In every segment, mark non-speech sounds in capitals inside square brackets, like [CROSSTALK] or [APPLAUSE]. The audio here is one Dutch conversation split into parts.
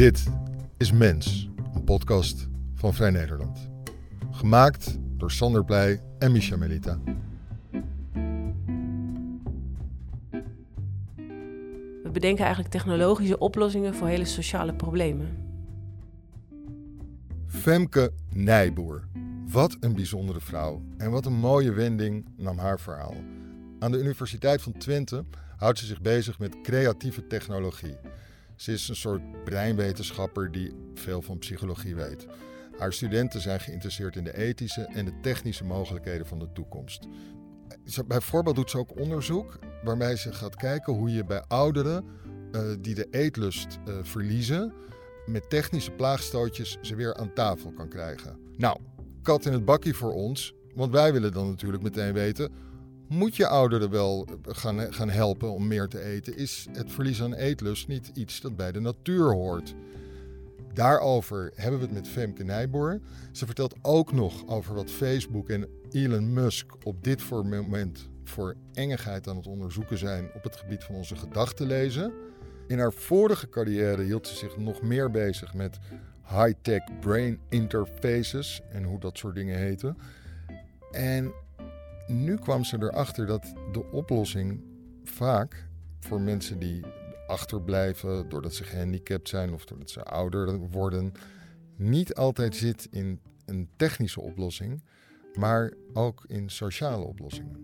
Dit is Mens, een podcast van Vrij Nederland. Gemaakt door Sander Pleij en Misha Melita. We bedenken eigenlijk technologische oplossingen voor hele sociale problemen. Femke Nijboer. Wat een bijzondere vrouw. En wat een mooie wending nam haar verhaal. Aan de Universiteit van Twente houdt ze zich bezig met creatieve technologie. Ze is een soort breinwetenschapper die veel van psychologie weet. Haar studenten zijn geïnteresseerd in de ethische en de technische mogelijkheden van de toekomst. Bijvoorbeeld doet ze ook onderzoek waarbij ze gaat kijken hoe je bij ouderen uh, die de eetlust uh, verliezen, met technische plaagstootjes ze weer aan tafel kan krijgen. Nou, kat in het bakkie voor ons, want wij willen dan natuurlijk meteen weten moet je ouderen wel gaan, gaan helpen om meer te eten? Is het verlies aan eetlust niet iets dat bij de natuur hoort? Daarover hebben we het met Femke Nijboer. Ze vertelt ook nog over wat Facebook en Elon Musk op dit moment voor engigheid aan het onderzoeken zijn op het gebied van onze gedachtenlezen. In haar vorige carrière hield ze zich nog meer bezig met high-tech brain interfaces en hoe dat soort dingen heten. En nu kwam ze erachter dat de oplossing vaak voor mensen die achterblijven doordat ze gehandicapt zijn of doordat ze ouder worden, niet altijd zit in een technische oplossing, maar ook in sociale oplossingen.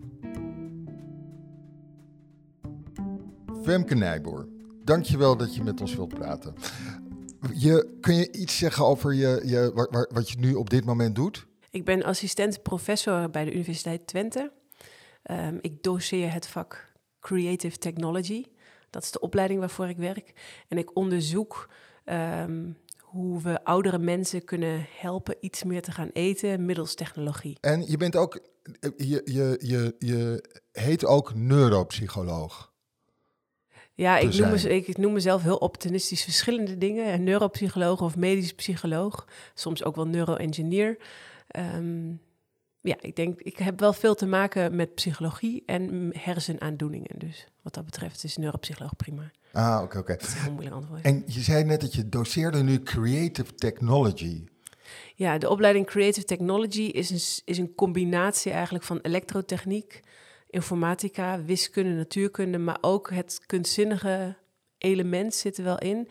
Femke Nijboer, dankjewel dat je met ons wilt praten. Je, kun je iets zeggen over je, je, wat je nu op dit moment doet? Ik ben assistent professor bij de Universiteit Twente. Um, ik doseer het vak Creative Technology. Dat is de opleiding waarvoor ik werk. En ik onderzoek um, hoe we oudere mensen kunnen helpen iets meer te gaan eten middels technologie. En je bent ook, je, je, je, je heet ook neuropsycholoog. Ja, ik noem, me, ik noem, mezelf heel optimistisch verschillende dingen. Een neuropsycholoog of medisch psycholoog. Soms ook wel neuroengineer. Um, ja, ik denk, ik heb wel veel te maken met psychologie en hersenaandoeningen. Dus wat dat betreft is neuropsycholoog prima. Ah, oké, oké. Dat is een heel moeilijk antwoord. En je zei net dat je doseerde nu Creative Technology. Ja, de opleiding Creative Technology is een, is een combinatie eigenlijk van elektrotechniek, informatica, wiskunde, natuurkunde, maar ook het kunstzinnige element zit er wel in.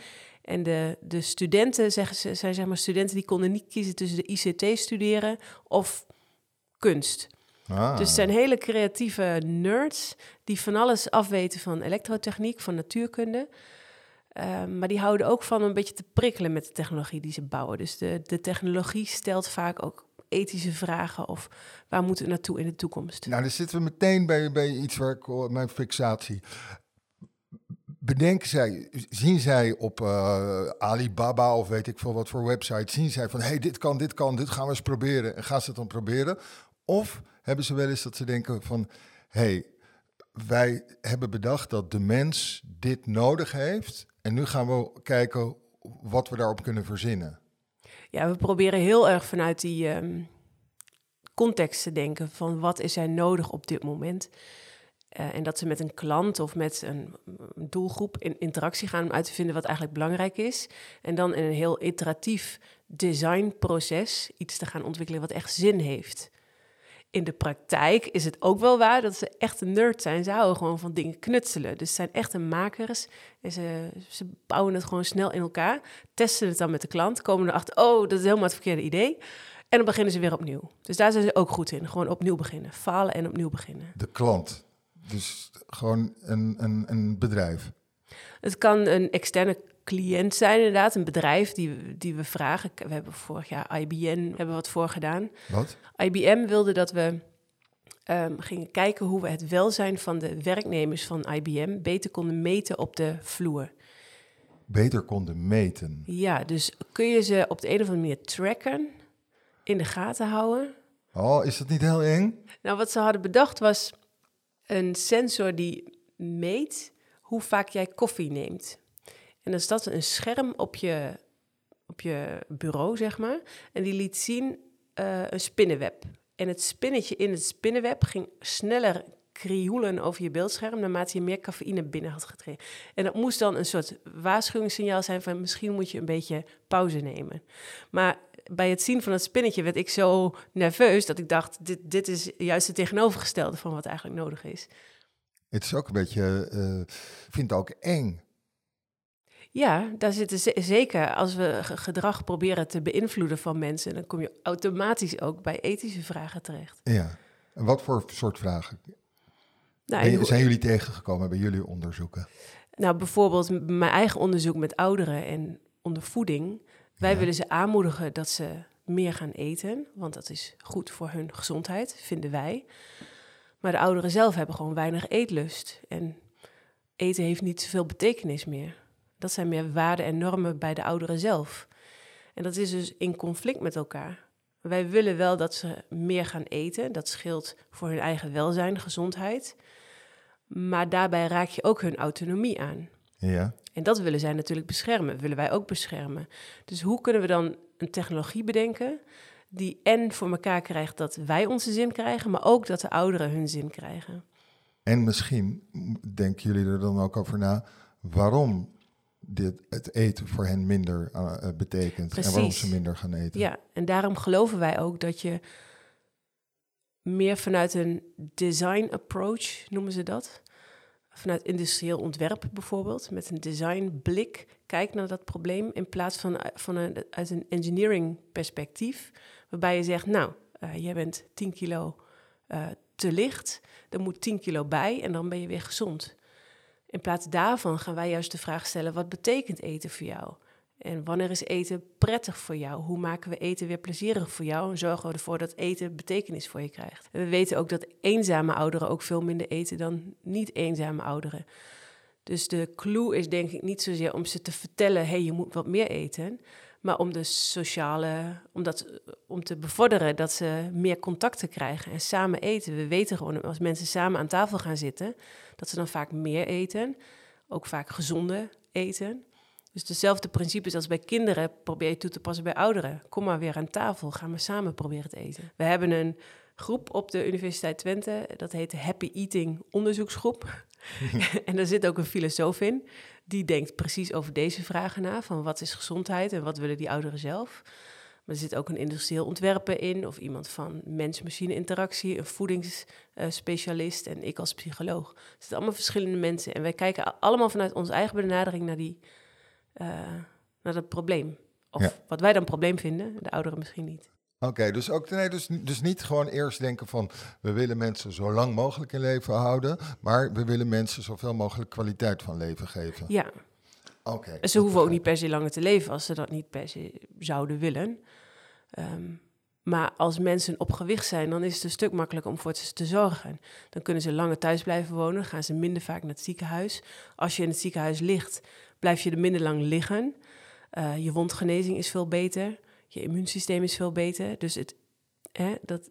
En de, de studenten, zeggen ze, zijn zeg maar studenten die konden niet kiezen tussen de ICT studeren of kunst. Ah. Dus het zijn hele creatieve nerds die van alles afweten van elektrotechniek, van natuurkunde. Ehm, maar die houden ook van een beetje te prikkelen met de technologie die ze bouwen. Dus de, de technologie stelt vaak ook ethische vragen of waar moeten we naartoe in de toekomst. Nou, dan zitten we meteen bij, bij iets waar ik mijn fixatie bedenken zij, zien zij op uh, Alibaba of weet ik veel wat voor website, zien zij van hey, dit kan, dit kan, dit gaan we eens proberen. En gaan ze het dan proberen? Of hebben ze wel eens dat ze denken van hey, wij hebben bedacht dat de mens dit nodig heeft en nu gaan we kijken wat we daarop kunnen verzinnen. Ja, we proberen heel erg vanuit die um, context te denken van wat is er nodig op dit moment. Uh, en dat ze met een klant of met een, doelgroep in interactie gaan om uit te vinden wat eigenlijk belangrijk is. En dan in een heel iteratief designproces iets te gaan ontwikkelen wat echt zin heeft. In de praktijk is het ook wel waar dat ze echt een nerd zijn. Ze houden gewoon van dingen knutselen. Dus ze zijn echte makers. En ze, ze bouwen het gewoon snel in elkaar. Testen het dan met de klant. Komen erachter, oh, dat is helemaal het verkeerde idee. En dan beginnen ze weer opnieuw. Dus daar zijn ze ook goed in. Gewoon opnieuw beginnen. Falen en opnieuw beginnen. De klant. Dus gewoon een, een, een bedrijf. Het kan een externe cliënt zijn, inderdaad. Een bedrijf die, die we vragen. We hebben vorig jaar IBM hebben wat voor gedaan. Wat? IBM wilde dat we um, gingen kijken hoe we het welzijn van de werknemers van IBM beter konden meten op de vloer. Beter konden meten? Ja, dus kun je ze op de een of andere manier tracken, in de gaten houden. Oh, is dat niet heel eng? Nou, wat ze hadden bedacht was een sensor die meet hoe vaak jij koffie neemt. En dan staat een scherm op je, op je bureau, zeg maar. En die liet zien uh, een spinnenweb. En het spinnetje in het spinnenweb ging sneller krioelen over je beeldscherm naarmate je meer cafeïne binnen had gekregen. En dat moest dan een soort waarschuwingssignaal zijn van misschien moet je een beetje pauze nemen. Maar bij het zien van het spinnetje werd ik zo nerveus dat ik dacht, dit, dit is juist het tegenovergestelde van wat eigenlijk nodig is. Het is ook een beetje, uh, vind het ook eng. Ja, daar zitten zeker als we gedrag proberen te beïnvloeden van mensen, dan kom je automatisch ook bij ethische vragen terecht. Ja, en wat voor soort vragen nou, zijn jullie tegengekomen bij jullie onderzoeken? Nou, bijvoorbeeld mijn eigen onderzoek met ouderen en ondervoeding. Wij willen ze aanmoedigen dat ze meer gaan eten, want dat is goed voor hun gezondheid, vinden wij. Maar de ouderen zelf hebben gewoon weinig eetlust. En eten heeft niet zoveel betekenis meer. Dat zijn meer waarden en normen bij de ouderen zelf. En dat is dus in conflict met elkaar. Wij willen wel dat ze meer gaan eten. Dat scheelt voor hun eigen welzijn, gezondheid. Maar daarbij raak je ook hun autonomie aan. Ja. En dat willen zij natuurlijk beschermen, willen wij ook beschermen. Dus hoe kunnen we dan een technologie bedenken die en voor elkaar krijgt dat wij onze zin krijgen, maar ook dat de ouderen hun zin krijgen? En misschien denken jullie er dan ook over na waarom dit, het eten voor hen minder uh, betekent en waarom ze minder gaan eten. Ja, en daarom geloven wij ook dat je meer vanuit een design approach, noemen ze dat, vanuit industrieel ontwerp bijvoorbeeld, met een design blik kijkt naar dat probleem in plaats van, eh, van een, uit een engineering perspectief, waarbij je zegt, nou, uh, jij bent 10 kilo uh, te licht, er moet 10 kilo bij en dan ben je weer gezond. In plaats daarvan gaan wij juist de vraag stellen: wat betekent eten voor jou? En wanneer is eten prettig voor jou? Hoe maken we eten weer plezierig voor jou? En zorgen we ervoor dat eten betekenis voor je krijgt. We weten ook dat eenzame ouderen ook veel minder eten dan niet eenzame ouderen. Dus de clue is denk ik niet zozeer om ze te vertellen: hé, hey, je moet wat meer eten. Maar om de sociale, om, dat, om te bevorderen dat ze meer contacten krijgen en samen eten. We weten gewoon als mensen samen aan tafel gaan zitten, dat ze dan vaak meer eten. Ook vaak gezonde eten. Dus dezelfde principes als bij kinderen probeer je toe te passen bij ouderen. Kom maar weer aan tafel, gaan we samen proberen te eten. We hebben een groep op de Universiteit Twente, dat heet de Happy Eating Onderzoeksgroep. [LAUGHS] [LAUGHS] en daar zit ook een filosoof in, die denkt precies over deze vragen na, van wat is gezondheid en wat willen die ouderen zelf. Maar er zit ook een industrieel ontwerper in, of iemand van mens-machine interactie, een voedingsspecialist en ik als psycholoog. Het zijn allemaal verschillende mensen en wij kijken allemaal vanuit onze eigen benadering naar, die, uh, naar dat probleem. Of wat wij dan probleem vinden, de ouderen misschien niet. Oké, dus, ook, nee, dus, dus niet gewoon eerst denken van we willen mensen zo lang mogelijk in leven houden, maar we willen mensen zoveel mogelijk kwaliteit van leven geven. Ja. Oké. ze hoeven ook niet per se langer te leven als ze dat niet per se zouden willen. Ehm, maar als mensen op gewicht zijn, dan is het een stuk makkelijker om voor ze te zorgen. Dan kunnen ze langer thuis blijven wonen, gaan ze minder vaak naar het ziekenhuis. Als je in het ziekenhuis ligt, blijf je er minder lang liggen. Uh, je wondgenezing is veel beter je immuunsysteem is veel beter. Dus het, hè, dat,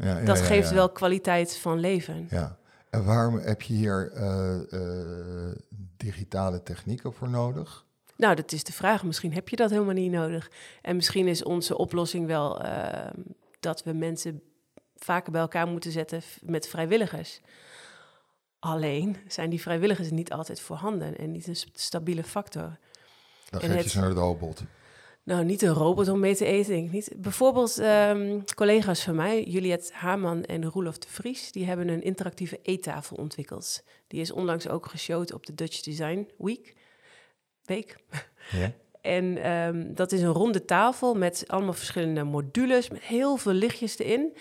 ja, ja, dat geeft wel kwaliteit van leven. Ja. En waarom heb je hier uh, uh, digitale technieken voor nodig? Nou, dat is de vraag. Misschien heb je dat helemaal niet nodig. En misschien is onze oplossing wel dat we mensen vaker bij elkaar moeten zetten met vrijwilligers. Alleen zijn die vrijwilligers niet altijd voorhanden en niet een stabiele factor. Dan geef je ze naar de robot. Nou, niet een robot om mee te eten, denk ik niet. Bijvoorbeeld um, collega's van mij, Juliette Haarman en Roelof de Vries, die hebben een interactieve eettafel ontwikkeld. Die is onlangs ook geshowd op de Dutch Design Week. Week. Ja. En um, dat is een ronde tafel met allemaal verschillende modules, met heel veel lichtjes erin.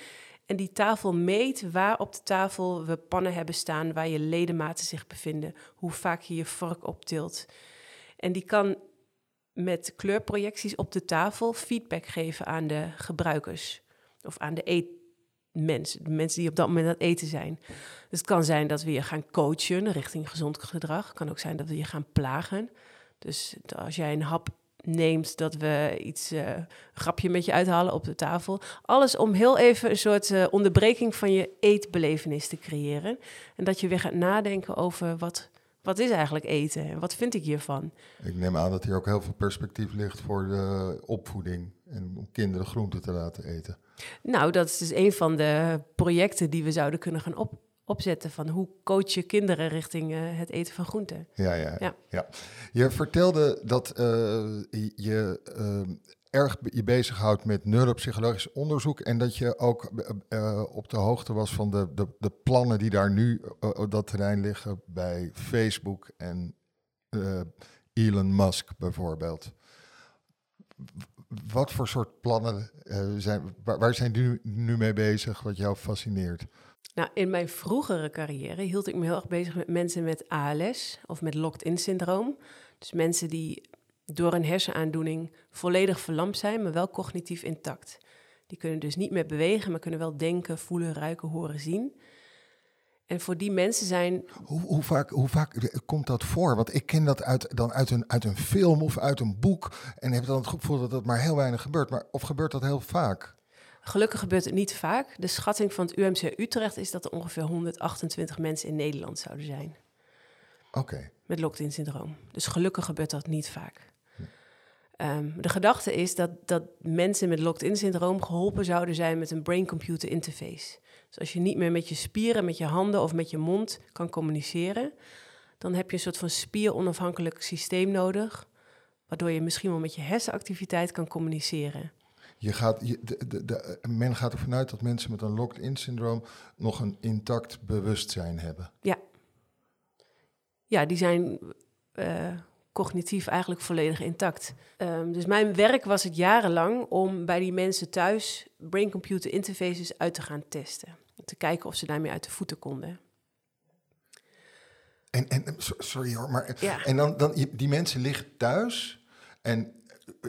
En die tafel meet waar op de tafel we pannen hebben staan, waar je ledematen zich bevinden, hoe vaak je je vork optilt. En die kan met kleurprojecties op de tafel feedback geven aan de gebruikers of aan de eetmensen, de mensen die op dat moment aan het eten zijn. Dus het kan zijn dat we je gaan coachen richting gezond gedrag. Het kan ook zijn dat we je gaan plagen. Dus als jij een hap neemt, dat we iets uh, grapje met je uithalen op de tafel. Alles om heel even een soort uh, onderbreking van je eetbelevenis te creëren. En dat je weer gaat nadenken over wat wat is eigenlijk eten en wat vind ik hiervan? Ik neem aan dat hier ook heel veel perspectief ligt voor de opvoeding en om kinderen groenten te laten eten. Nou, dat is dus een van de projecten die we zouden kunnen gaan op, opzetten van hoe coach je kinderen richting eh, het eten van groenten. Ja, ja, Ja. ja. Je vertelde dat eh, je eh, erg je bezighoudt met neuropsychologisch onderzoek en dat je ook op de hoogte was van de, de, de plannen die daar nu op dat terrein liggen bij Facebook en Elon Musk bijvoorbeeld. Wat voor soort plannen zijn, waar, waar zijn die nu, nu mee bezig wat jou fascineert? Nou, in mijn vroegere carrière hield ik me heel erg bezig met mensen met ALS of met locked-in syndroom. Dus mensen die door een hersenaandoening volledig verlamd zijn, maar wel cognitief intact. Die kunnen dus niet meer bewegen, maar kunnen wel denken, voelen, ruiken, horen, zien. En voor die mensen zijn Hoe, hoe, vaak, hoe vaak komt dat voor? Want ik ken dat uit, dan uit, een, uit een film of uit een boek. En heb dan het gevoel dat dat maar heel weinig gebeurt. Maar, of gebeurt dat heel vaak? Gelukkig gebeurt het niet vaak. De schatting van het UMC Utrecht is dat er ongeveer 128 mensen in Nederland zouden zijn Oké. met locked-in syndroom. Dus gelukkig gebeurt dat niet vaak. Ehm, de gedachte is dat, dat mensen met locked-in syndroom geholpen zouden zijn met een brain-computer interface. Dus als je niet meer met je spieren, met je handen of met je mond kan communiceren, dan heb je een soort van spieronafhankelijk systeem nodig, waardoor je misschien wel met je hersenactiviteit kan communiceren. Je gaat, je, de, de, de, men gaat ervan uit dat mensen met een locked-in syndroom nog een intact bewustzijn hebben. ja, die zijn eh, cognitief eigenlijk volledig intact. Ehm, dus mijn werk was het jarenlang om bij die mensen thuis brain-computer interfaces uit te gaan testen. Te kijken of ze daarmee uit de voeten konden. En, en so- sorry hoor, maar Ja. en dan, die mensen liggen thuis en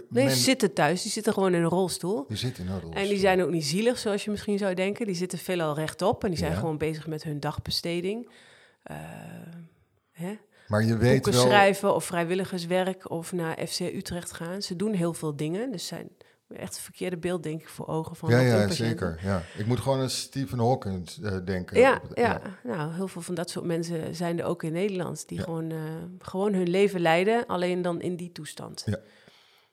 Nee, men- ze zitten thuis, die zitten gewoon in een rolstoel. die zitten in een rolstoel. En die zijn ook niet zielig, zoals je misschien zou denken. Die zitten veelal rechtop en die zijn Ja. gewoon bezig met hun dagbesteding. Eh, hè? maar je weet Boeken wel, schrijven of vrijwilligerswerk of naar FC Utrecht gaan. Ze doen heel veel dingen. Dus zijn echt het verkeerde beeld, denk ik, voor ogen van ja, ja, zeker. Ja. Ik moet gewoon aan Stephen Hawking eh, denken. Ja, het- ja, nou, heel veel van dat soort mensen zijn er ook in Nederland. Die Ja. gewoon, eh, gewoon hun leven leiden, alleen dan in die toestand. Ja.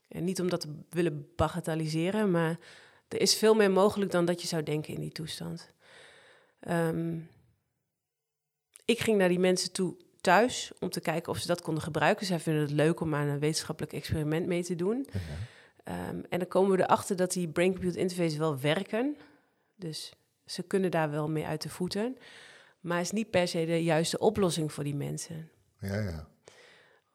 En niet om dat te willen bagatelliseren, maar er is veel meer mogelijk dan dat je zou denken in die toestand. Ehm, ik ging naar die mensen toe thuis om te kijken of ze dat konden gebruiken. Zij vinden het leuk om aan een wetenschappelijk experiment mee te doen. Ja. Ehm, en dan komen we erachter dat die brain-computer interfaces wel werken. Dus ze kunnen daar wel mee uit de voeten. Maar is niet per se de juiste oplossing voor die mensen. Ja, ja.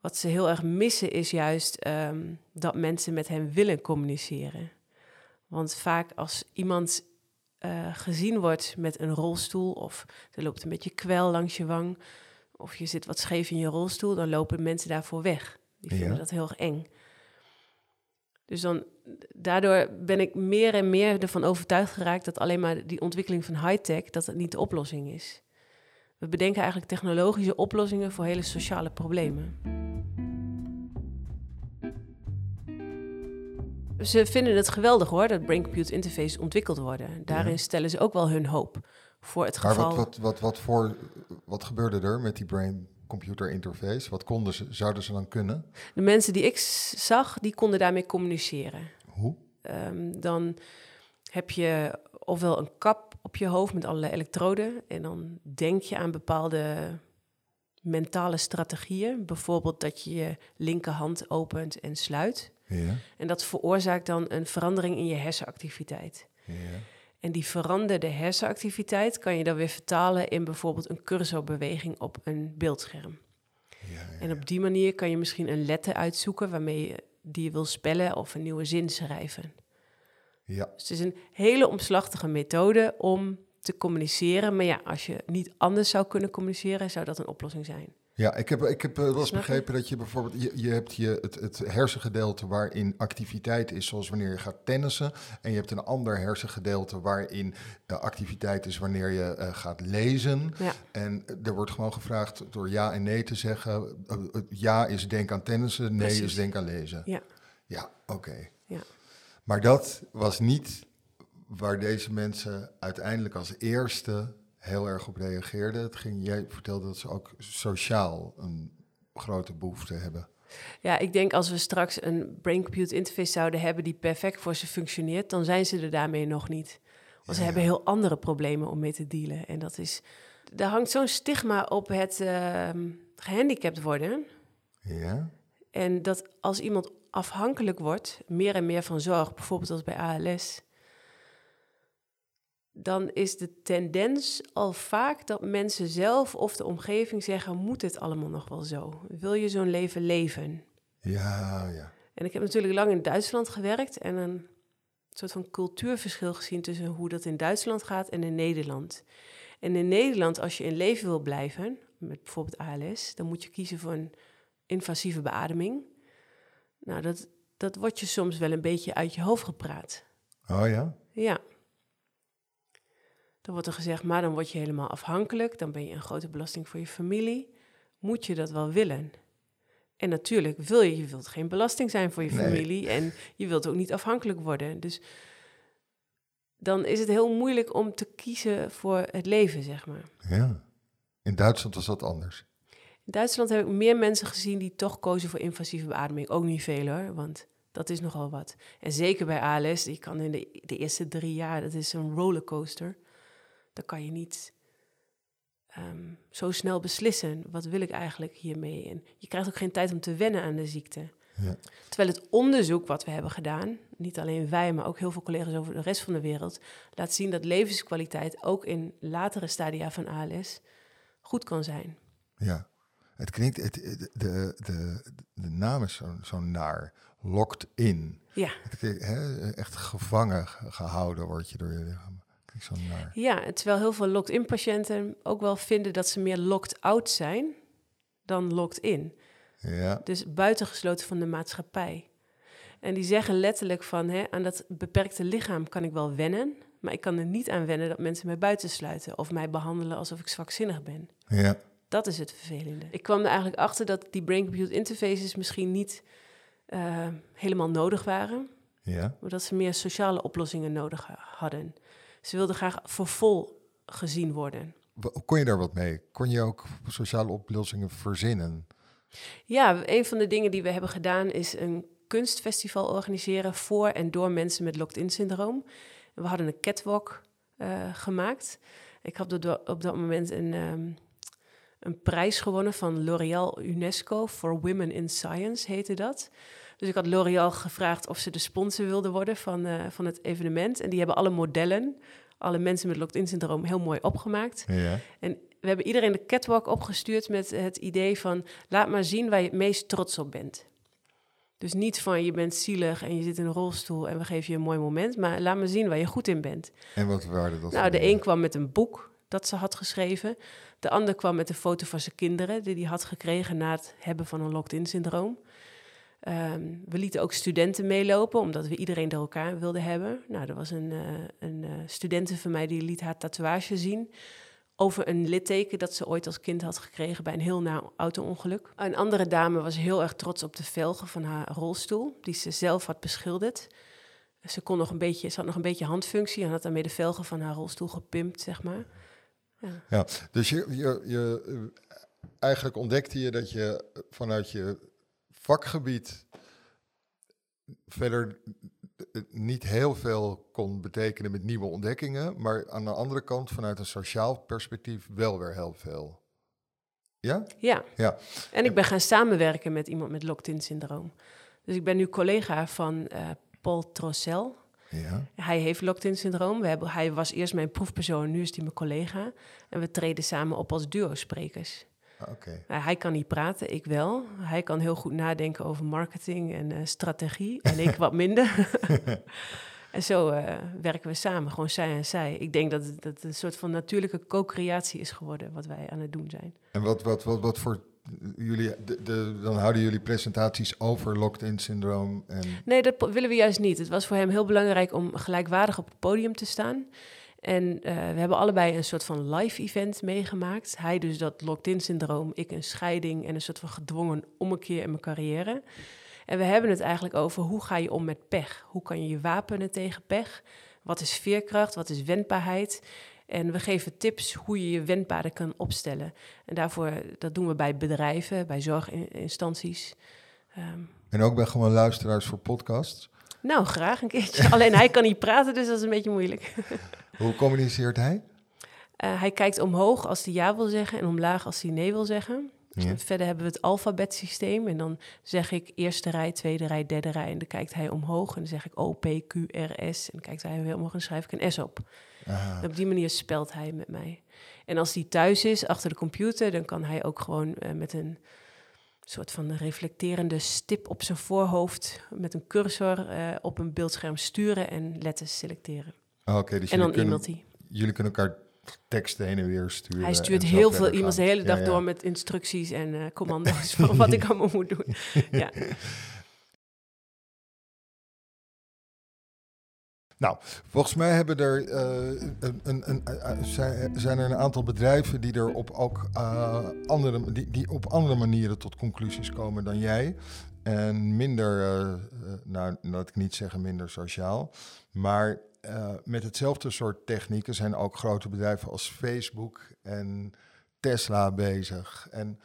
Wat ze heel erg missen is juist ehm, dat mensen met hen willen communiceren. Want vaak als iemand eh, gezien wordt met een rolstoel of er loopt een beetje kwel langs je wang of je zit wat scheef in je rolstoel, dan lopen mensen daarvoor weg. Die vinden Ja. dat heel erg eng. Dus dan, daardoor ben ik meer en meer ervan overtuigd geraakt dat alleen maar die ontwikkeling van high-tech, dat het niet de oplossing is. We bedenken eigenlijk technologische oplossingen voor hele sociale problemen. Ze vinden het geweldig hoor, dat brain-computer interfaces ontwikkeld worden. Daarin stellen ze ook wel hun hoop. Voor het Maar geval... wat, wat, wat, wat, voor, wat gebeurde er met die brain-computer interface? Wat konden ze, zouden ze dan kunnen? De mensen die ik zag, die konden daarmee communiceren. Hoe? Ehm, dan heb je ofwel een kap op je hoofd met allerlei elektroden. En dan denk je aan bepaalde mentale strategieën. Bijvoorbeeld dat je je linkerhand opent en sluit. Ja, En dat veroorzaakt dan een verandering in je hersenactiviteit. ja. En die veranderde hersenactiviteit kan je dan weer vertalen in bijvoorbeeld een cursorbeweging op een beeldscherm. ja. En op die manier kan je misschien een letter uitzoeken waarmee je die je wil spellen of een nieuwe zin schrijven. Ja. Dus het is een hele omslachtige methode om te communiceren. Maar ja, als je niet anders zou kunnen communiceren, zou dat een oplossing zijn. Ja, ik heb, ik heb eh, wel eens begrepen dat je bijvoorbeeld... Je, je hebt je, het, het hersengedeelte waarin activiteit is, zoals wanneer je gaat tennissen. En je hebt een ander hersengedeelte waarin eh, activiteit is wanneer je eh, gaat lezen. Ja, En er wordt gewoon gevraagd door ja en nee te zeggen. ja is denk aan tennissen, nee Precies. is denk aan lezen. ja, Ja, oké. ja. Maar dat was niet waar deze mensen uiteindelijk als eerste heel erg op reageerden. Het ging, jij vertelde dat ze ook sociaal een grote behoefte hebben. ja, ik denk als we straks een brain-computer interface zouden hebben die perfect voor ze functioneert, dan zijn ze er daarmee nog niet. Want ze Ja. hebben heel andere problemen om mee te dealen. En dat is er hangt zo'n stigma op het ehm, gehandicapt worden. Ja. En dat als iemand afhankelijk wordt, meer en meer van zorg, bijvoorbeeld als bij ALS, dan is de tendens al vaak dat mensen zelf of de omgeving zeggen: moet het allemaal nog wel zo? Wil je zo'n leven leven? Ja, ja. En ik heb natuurlijk lang in Duitsland gewerkt en een soort van cultuurverschil gezien tussen hoe dat in Duitsland gaat en in Nederland. En in Nederland, als je in leven wil blijven, met bijvoorbeeld ALS, dan moet je kiezen voor een invasieve beademing. Nou, dat, dat wordt je soms wel een beetje uit je hoofd gepraat. Oh ja? Ja. Dan wordt er gezegd, maar dan word je helemaal afhankelijk, dan ben je een grote belasting voor je familie. Moet je dat wel willen? En natuurlijk wil je, je wilt geen belasting zijn voor je Nee. familie en je wilt ook niet afhankelijk worden. Dus dan is het heel moeilijk om te kiezen voor het leven, zeg maar. Ja. In Duitsland was dat anders. In Duitsland heb ik meer mensen gezien die toch kozen voor invasieve beademing. Ook niet veel hoor, want dat is nogal wat. En zeker bij ALS, je kan in de, de eerste drie jaar, dat is een rollercoaster. Dan kan je niet ehm, zo snel beslissen, wat wil ik eigenlijk hiermee? En je krijgt ook geen tijd om te wennen aan de ziekte. Ja. Terwijl het onderzoek wat we hebben gedaan, niet alleen wij, maar ook heel veel collega's over de rest van de wereld, laat zien dat levenskwaliteit ook in latere stadia van ALS goed kan zijn. Ja. Het klinkt, het, de, de, de, de naam is zo, zo naar. Locked in. Ja. Het echt gevangen ge- gehouden word je door je lichaam. Klinkt zo naar. Ja, terwijl heel veel locked-in patiënten ook wel vinden dat ze meer locked-out zijn dan locked-in. Ja. Dus buitengesloten van de maatschappij. En die zeggen letterlijk van, hè, aan dat beperkte lichaam kan ik wel wennen, maar ik kan er niet aan wennen dat mensen mij buitensluiten of mij behandelen alsof ik zwakzinnig ben. Ja. Dat is het vervelende. Ik kwam er eigenlijk achter dat die brain-computer interfaces misschien niet eh, helemaal nodig waren, Ja. maar dat ze meer sociale oplossingen nodig ha- hadden. Ze wilden graag voor vol gezien worden. Kon je daar wat mee? Kon je ook sociale oplossingen verzinnen? Ja, een van de dingen die we hebben gedaan is een kunstfestival organiseren voor en door mensen met locked-in syndroom. En we hadden een catwalk eh, gemaakt. Ik had op dat- op dat moment een, ehm, een prijs gewonnen van L'Oréal UNESCO for Women in Science, heette dat. Dus ik had L'Oréal gevraagd of ze de sponsor wilden worden van, eh, van het evenement. En die hebben alle modellen, alle mensen met locked-in syndroom, heel mooi opgemaakt. Ja. En we hebben iedereen de catwalk opgestuurd met het idee van... laat maar zien waar je het meest trots op bent. Dus niet van je bent zielig en je zit in een rolstoel en we geven je een mooi moment... maar laat maar zien waar je goed in bent. En wat waren dat? Nou, de een kwam met een boek dat ze had geschreven. De ander kwam met een foto van zijn kinderen... die hij had gekregen na het hebben van een locked-in syndroom. Ehm, we lieten ook studenten meelopen, omdat we iedereen door elkaar wilden hebben. Nou, er was een, eh een eh van mij die liet haar tatoeage zien over een litteken dat ze ooit als kind had gekregen bij een heel na auto-ongeluk. Een andere dame was heel erg trots op de velgen van haar rolstoel, die ze zelf had beschilderd. Ze, kon nog een beetje, ze had nog een beetje handfunctie en had daarmee de velgen van haar rolstoel gepimpt, zeg maar. Ja, dus je, je, je, eh, eigenlijk ontdekte je dat je vanuit je vakgebied verder eh, niet heel veel kon betekenen met nieuwe ontdekkingen, maar aan de andere kant vanuit een sociaal perspectief wel weer heel veel. Ja? Ja, Ja. en ik ben gaan samenwerken met iemand met locked-in syndroom. Dus ik ben nu collega van eh, Paul Trossel. Ja. Hij heeft locked-in syndroom. We hebben, hij was eerst mijn proefpersoon, nu is hij mijn collega. En we treden samen op als duo-sprekers. Ah, Oké. Hij kan niet praten, ik wel. Hij kan heel goed nadenken over marketing en eh, strategie. En ik wat minder. [LAUGHS] [LAUGHS] en zo eh, werken we samen, gewoon zij en zij. Ik denk dat het, dat het een soort van natuurlijke co-creatie is geworden, wat wij aan het doen zijn. En wat, wat, wat, wat voor de, dan houden jullie presentaties over locked-in syndroom en Nee, dat willen we juist niet. Het was voor hem heel belangrijk om gelijkwaardig op het podium te staan. En eh, we hebben allebei een soort van live event meegemaakt. Hij dus dat locked-in syndroom, ik een scheiding en een soort van gedwongen ommekeer in mijn carrière. En we hebben het eigenlijk over hoe ga je om met pech? Hoe kan je je wapenen tegen pech? Wat is veerkracht? Wat is wendbaarheid? En we geven tips hoe je je wendbaarden kan opstellen. En daarvoor, dat doen we bij bedrijven, bij zorginstanties. Ehm, En ook bij gewoon luisteraars voor podcasts. nou, graag een keertje. [LAUGHS] Alleen hij kan niet praten, dus dat is een beetje moeilijk. [LAUGHS] Hoe communiceert hij? Eh, hij kijkt omhoog als hij ja wil zeggen en omlaag als hij nee wil zeggen. Ja. Verder hebben we het alfabetsysteem. En dan zeg ik eerste rij, tweede rij, derde rij. En dan kijkt hij omhoog. En dan zeg ik O, P, Q, R, S. En dan kijkt hij weer omhoog en dan schrijf ik een S op. En op die manier spelt hij met mij. En als hij thuis is, achter de computer... dan kan hij ook gewoon eh, met een soort van reflecterende stip op zijn voorhoofd... met een cursor eh, op een beeldscherm sturen en letters selecteren. Ah, Oké, dus en jullie dan kunnen, e-mailt hij. jullie kunnen elkaar teksten heen en weer sturen. Hij stuurt heel veel e-mails de hele dag Ja, ja. door met instructies en eh, commando's [LAUGHS] van wat ik allemaal moet doen. [LAUGHS] Ja. Nou, volgens mij hebben er, eh, een, een, een, eh, zijn, zijn er een aantal bedrijven die er op ook eh, andere, die, die op andere manieren tot conclusies komen dan jij. En minder, nou laat ik niet zeggen minder sociaal, maar eh, met hetzelfde soort technieken zijn ook grote bedrijven als Facebook en Tesla bezig. En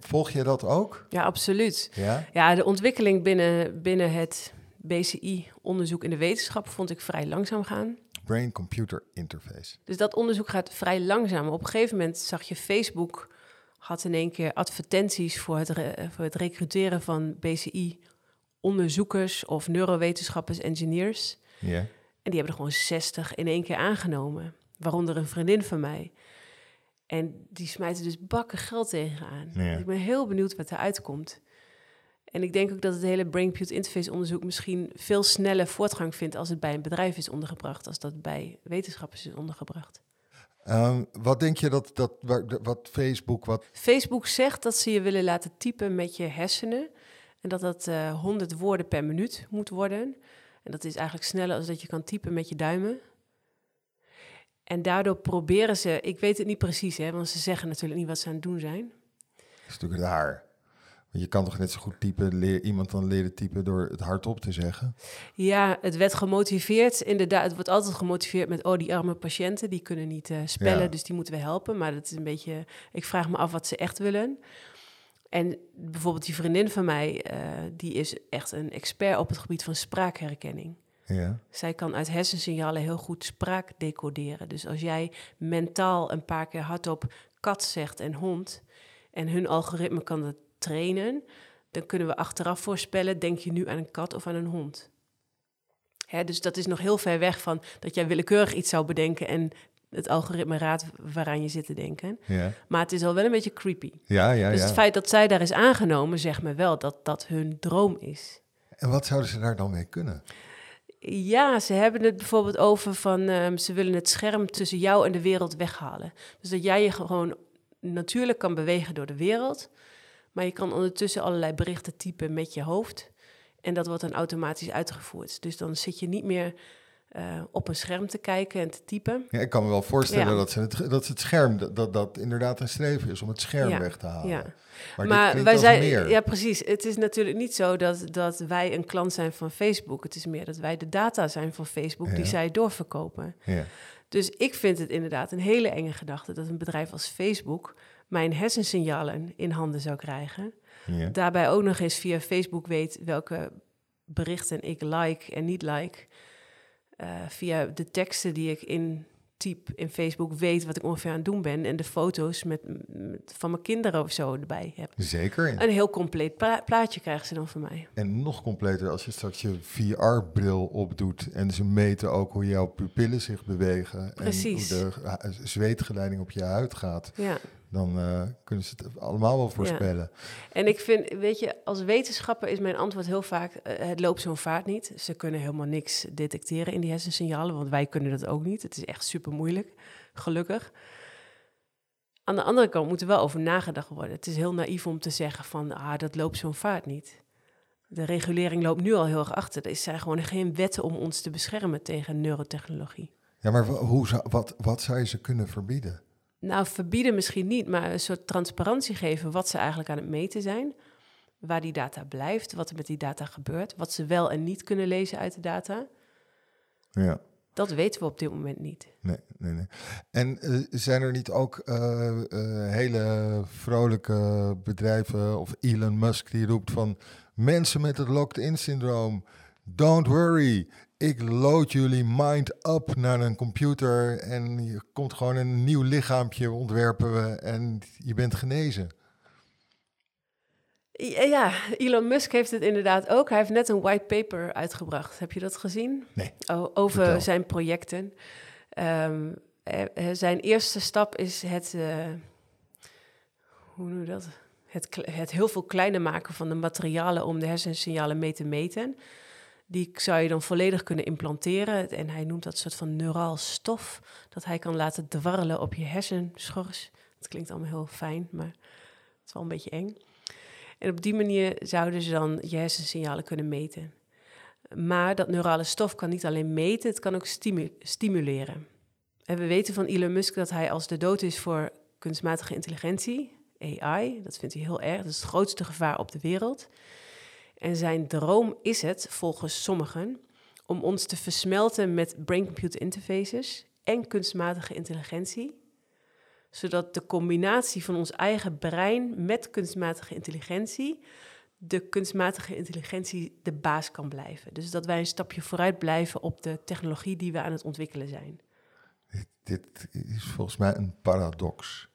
volg je dat ook? ja, absoluut. Ja? Ja, de ontwikkeling binnen, binnen het BCI-onderzoek in de wetenschap vond ik vrij langzaam gaan. Brain-computer interface. Dus dat onderzoek gaat vrij langzaam. Op een gegeven moment zag je Facebook had in één keer advertenties voor het, voor het recruteren van BCI-onderzoekers of neurowetenschappers, engineers. Ja. En die hebben er gewoon 60 in één keer aangenomen. Waaronder een vriendin van mij. En die smijten dus bakken geld tegenaan. Ik ben heel benieuwd wat eruit komt. En ik denk ook dat het hele brain-computer interface onderzoek misschien veel sneller voortgang vindt als het bij een bedrijf is ondergebracht, als dat bij wetenschappers is ondergebracht. Ehm, wat denk je dat, dat wat Facebook, wat Facebook zegt dat ze je willen laten typen met je hersenen. En dat dat eh 100 woorden per minuut moet worden. En dat is eigenlijk sneller als dat je kan typen met je duimen. En daardoor proberen ze, ik weet het niet precies, hè, want ze zeggen natuurlijk niet wat ze aan het doen zijn. is natuurlijk raar. Want je kan toch net zo goed typen, leer, iemand dan leren typen door het hardop te zeggen. Ja, het werd gemotiveerd. Inderdaad, het wordt altijd gemotiveerd met, oh, die arme patiënten, die kunnen niet eh, spellen, Ja. dus die moeten we helpen. Maar dat is een beetje, ik vraag me af wat ze echt willen. En bijvoorbeeld die vriendin van mij, eh, die is echt een expert op het gebied van spraakherkenning. Ja. Zij kan uit hersensignalen heel goed spraak decoderen. Dus als jij mentaal een paar keer hardop kat zegt en hond... en hun algoritme kan dat trainen... dan kunnen we achteraf voorspellen... denk je nu aan een kat of aan een hond? Hè, dus dat is nog heel ver weg van dat jij willekeurig iets zou bedenken... en het algoritme raadt waaraan je zit te denken. Ja, Maar het is al wel een beetje creepy. ja, ja. dus ja. het feit dat zij daar is aangenomen... zegt me wel dat dat hun droom is. En wat zouden ze daar dan mee kunnen? Ja, ze hebben het bijvoorbeeld over van ehm, ze willen het scherm tussen jou en de wereld weghalen. Dus dat jij je gewoon natuurlijk kan bewegen door de wereld, maar je kan ondertussen allerlei berichten typen met je hoofd. En dat wordt dan automatisch uitgevoerd. Dus dan zit je niet meer eh, op een scherm te kijken en te typen. Ja, ik kan me wel voorstellen Ja. dat, ze het, dat het scherm, dat, dat dat inderdaad een streven is om het scherm Ja, weg te halen. Ja. Maar, Maar wij zijn, meer. ja, precies. Het is natuurlijk niet zo dat, dat wij een klant zijn van Facebook. Het is meer dat wij de data zijn van Facebook die zij doorverkopen. Ja. Dus ik vind het inderdaad een hele enge gedachte dat een bedrijf als Facebook mijn hersensignalen in handen zou krijgen. Ja. Daarbij ook nog eens via Facebook weet welke berichten ik like en niet like. Eh, via de teksten die ik in typ in Facebook weet wat ik ongeveer aan het doen ben. En de foto's met, met- van mijn kinderen of zo erbij heb. Zeker. Een heel compleet pla- plaatje krijgen ze dan van mij. En nog completer als je straks je VR-bril opdoet en ze meten ook hoe jouw pupillen zich bewegen Precies. en hoe de ha- zweetgeleiding op je huid gaat, Ja. Dan eh, kunnen ze het allemaal wel voorspellen. En ik vind, weet je, als wetenschapper is mijn antwoord heel vaak: eh, het loopt zo'n vaart niet. Ze kunnen helemaal niks detecteren in die hersensignalen, want wij kunnen dat ook niet. Het is echt super moeilijk, gelukkig. Aan de andere kant moet er wel over nagedacht worden. Het is heel naïef om te zeggen van, ah, dat loopt zo'n vaart niet. De regulering loopt nu al heel erg achter. Er zijn gewoon geen wetten om ons te beschermen tegen neurotechnologie. Ja, maar hoe zou, wat, wat zou je ze kunnen verbieden? Nou, verbieden misschien niet, maar een soort transparantie geven wat ze eigenlijk aan het meten zijn. Waar die data blijft, wat er met die data gebeurt, wat ze wel en niet kunnen lezen uit de data. Ja. Dat weten we op dit moment niet. Nee, nee, nee. En eh, zijn er niet ook eh, eh, hele vrolijke bedrijven of Elon Musk die roept van mensen met het locked-in syndroom, don't worry, ik load jullie mind up naar een computer en je komt gewoon een nieuw lichaampje ontwerpen we en je bent genezen. Ja, Elon Musk heeft het inderdaad ook. Hij heeft net een white paper uitgebracht. Heb je dat gezien? Nee. over zijn projecten. Um, zijn eerste stap is het, uh, hoe noem je dat? Het, het heel veel kleiner maken van de materialen om de hersensignalen mee te meten. Die zou je dan volledig kunnen implanteren. En hij noemt dat soort van neuraal stof. Dat hij kan laten dwarrelen op je hersenschors. Dat klinkt allemaal heel fijn, maar het is wel een beetje eng. En op die manier zouden ze dan je hersensignalen kunnen meten. Maar dat neurale stof kan niet alleen meten, het kan ook stimuleren. En we weten van Elon Musk dat hij als de dood is voor kunstmatige intelligentie, AI, dat vindt hij heel erg, dat is het grootste gevaar op de wereld. En zijn droom is het, volgens sommigen, om ons te versmelten met brain-computer interfaces en kunstmatige intelligentie, zodat de combinatie van ons eigen brein met kunstmatige intelligentie de kunstmatige intelligentie de baas kan blijven. Dus dat wij een stapje vooruit blijven op de technologie die we aan het ontwikkelen zijn. Dit, dit is volgens mij een paradox.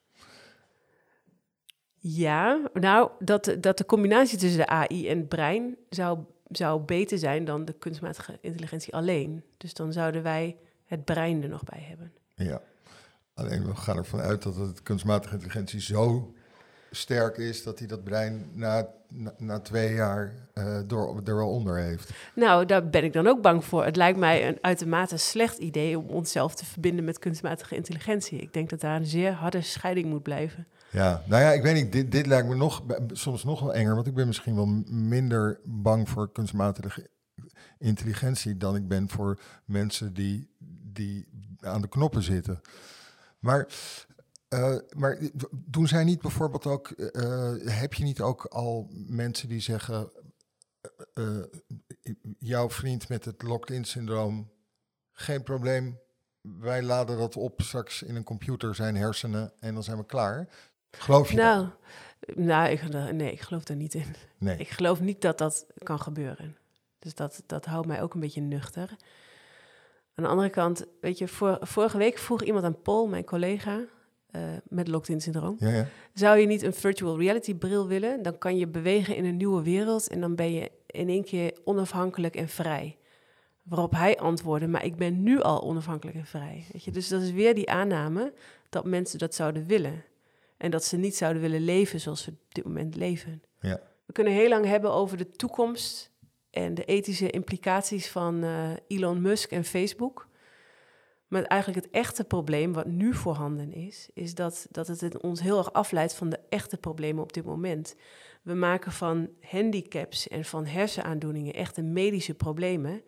Ja, nou, dat, dat de combinatie tussen de AI en het brein zou, zou beter zijn dan de kunstmatige intelligentie alleen. Dus dan zouden wij het brein er nog bij hebben. Ja, alleen we gaan ervan uit dat het kunstmatige intelligentie zo sterk is dat hij dat brein na, na, twee jaar uh, door, er wel onder heeft. Nou, daar ben ik dan ook bang voor. Het lijkt mij een uitermate slecht idee om onszelf te verbinden met kunstmatige intelligentie. Ik denk dat daar een zeer harde scheiding moet blijven. Ja, nou ja, ik weet niet, dit, dit lijkt me nog, soms nog wel enger, want ik ben misschien wel minder bang voor kunstmatige intelligentie dan ik ben voor mensen die, die aan de knoppen zitten. Maar uh, maar doen zij niet bijvoorbeeld ook, uh, heb je niet ook al mensen die zeggen, jouw vriend met het locked-in syndroom, geen probleem, wij laden dat op straks in een computer, zijn hersenen, en dan zijn we klaar. Geloof je nou, dat? Nou, ik, nee, ik geloof daar niet in. Nee. Ik geloof niet dat dat kan gebeuren. Dus dat, dat houdt mij ook een beetje nuchter. Aan de andere kant, weet je, vorige week vroeg iemand aan Paul, mijn collega, uh, met locked-in syndroom. Ja, ja. Zou je niet een virtual reality bril willen? Dan kan je bewegen in een nieuwe wereld en dan ben je in één keer onafhankelijk en vrij. Waarop hij antwoordde, maar ik ben nu al onafhankelijk en vrij. Weet je? Dus dat is weer die aanname dat mensen dat zouden willen. En dat ze niet zouden willen leven zoals we op dit moment leven. Ja. We kunnen heel lang hebben over de toekomst en de ethische implicaties van uh, Elon Musk en Facebook. Maar eigenlijk het echte probleem wat nu voorhanden is, is dat, dat het ons heel erg afleidt van de echte problemen op dit moment. We maken van handicaps en van hersenaandoeningen echte medische problemen,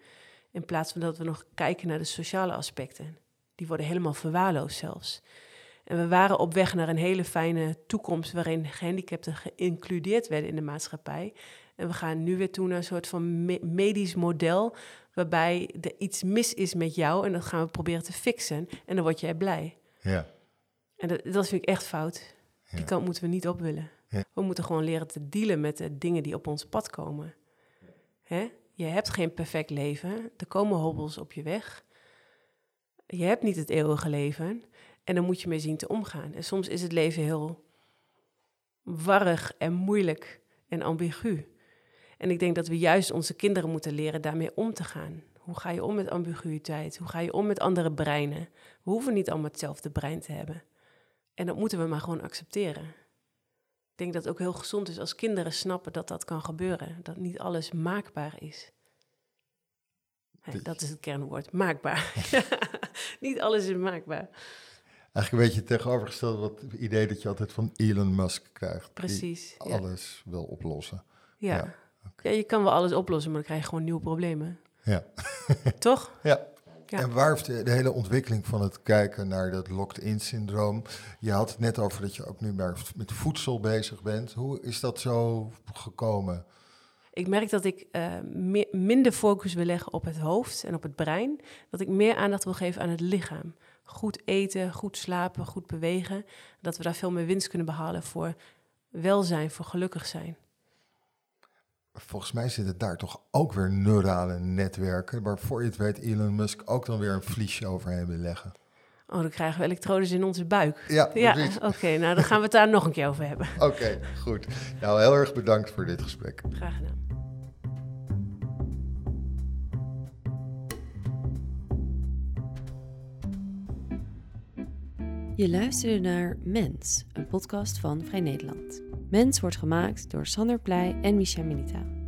in plaats van dat we nog kijken naar de sociale aspecten. Die worden helemaal verwaarloosd zelfs. En we waren op weg naar een hele fijne toekomst waarin gehandicapten geïncludeerd werden in de maatschappij. En we gaan nu weer toe naar een soort van medisch model waarbij er iets mis is met jou en dat gaan we proberen te fixen en dan word jij blij. Ja. En dat, dat vind ik echt fout. Die kant moeten we niet op willen. We moeten gewoon leren te dealen met de dingen die op ons pad komen. Hè? Je hebt geen perfect leven. Er komen hobbels op je weg. Je hebt niet het eeuwige leven. En dan moet je mee zien te omgaan. En soms is het leven heel warrig en moeilijk en ambigu. En ik denk dat we juist onze kinderen moeten leren daarmee om te gaan. Hoe ga je om met ambiguïteit? Hoe ga je om met andere breinen? We hoeven niet allemaal hetzelfde brein te hebben. En dat moeten we maar gewoon accepteren. Ik denk dat het ook heel gezond is als kinderen snappen dat dat kan gebeuren. Dat niet alles maakbaar is. dat is het kernwoord, maakbaar. [LAUGHS] [LAUGHS] niet alles is maakbaar. Eigenlijk een beetje tegenovergesteld wat het idee dat je altijd van Elon Musk krijgt. Precies. alles wil oplossen. Ja. ja. Ja, je kan wel alles oplossen, maar dan krijg je gewoon nieuwe problemen. Ja. [LAUGHS] Toch? Ja. ja. En waar heeft de, de, hele ontwikkeling van het kijken naar dat locked-in syndroom? Je had het net over dat je ook nu met voedsel bezig bent. Hoe is dat zo gekomen? Ik merk dat ik uh, minder focus wil leggen op het hoofd en op het brein. Dat ik meer aandacht wil geven aan het lichaam. Goed eten, goed slapen, goed bewegen. Dat we daar veel meer winst kunnen behalen voor welzijn, voor gelukkig zijn. volgens mij zitten daar toch ook weer neurale netwerken, waarvoor je het weet Elon Musk ook dan weer een vliesje overheen wil leggen. Oh, dan krijgen we elektrodes in onze buik. Ja, oké. nou, dan gaan we het daar [LAUGHS] nog een keer over hebben. Oké, goed. Nou, heel erg bedankt voor dit gesprek. Graag gedaan. Je luisterde naar Mens, een podcast van Vrij Nederland. Mens wordt gemaakt door Sander Pleij en Micha Minita.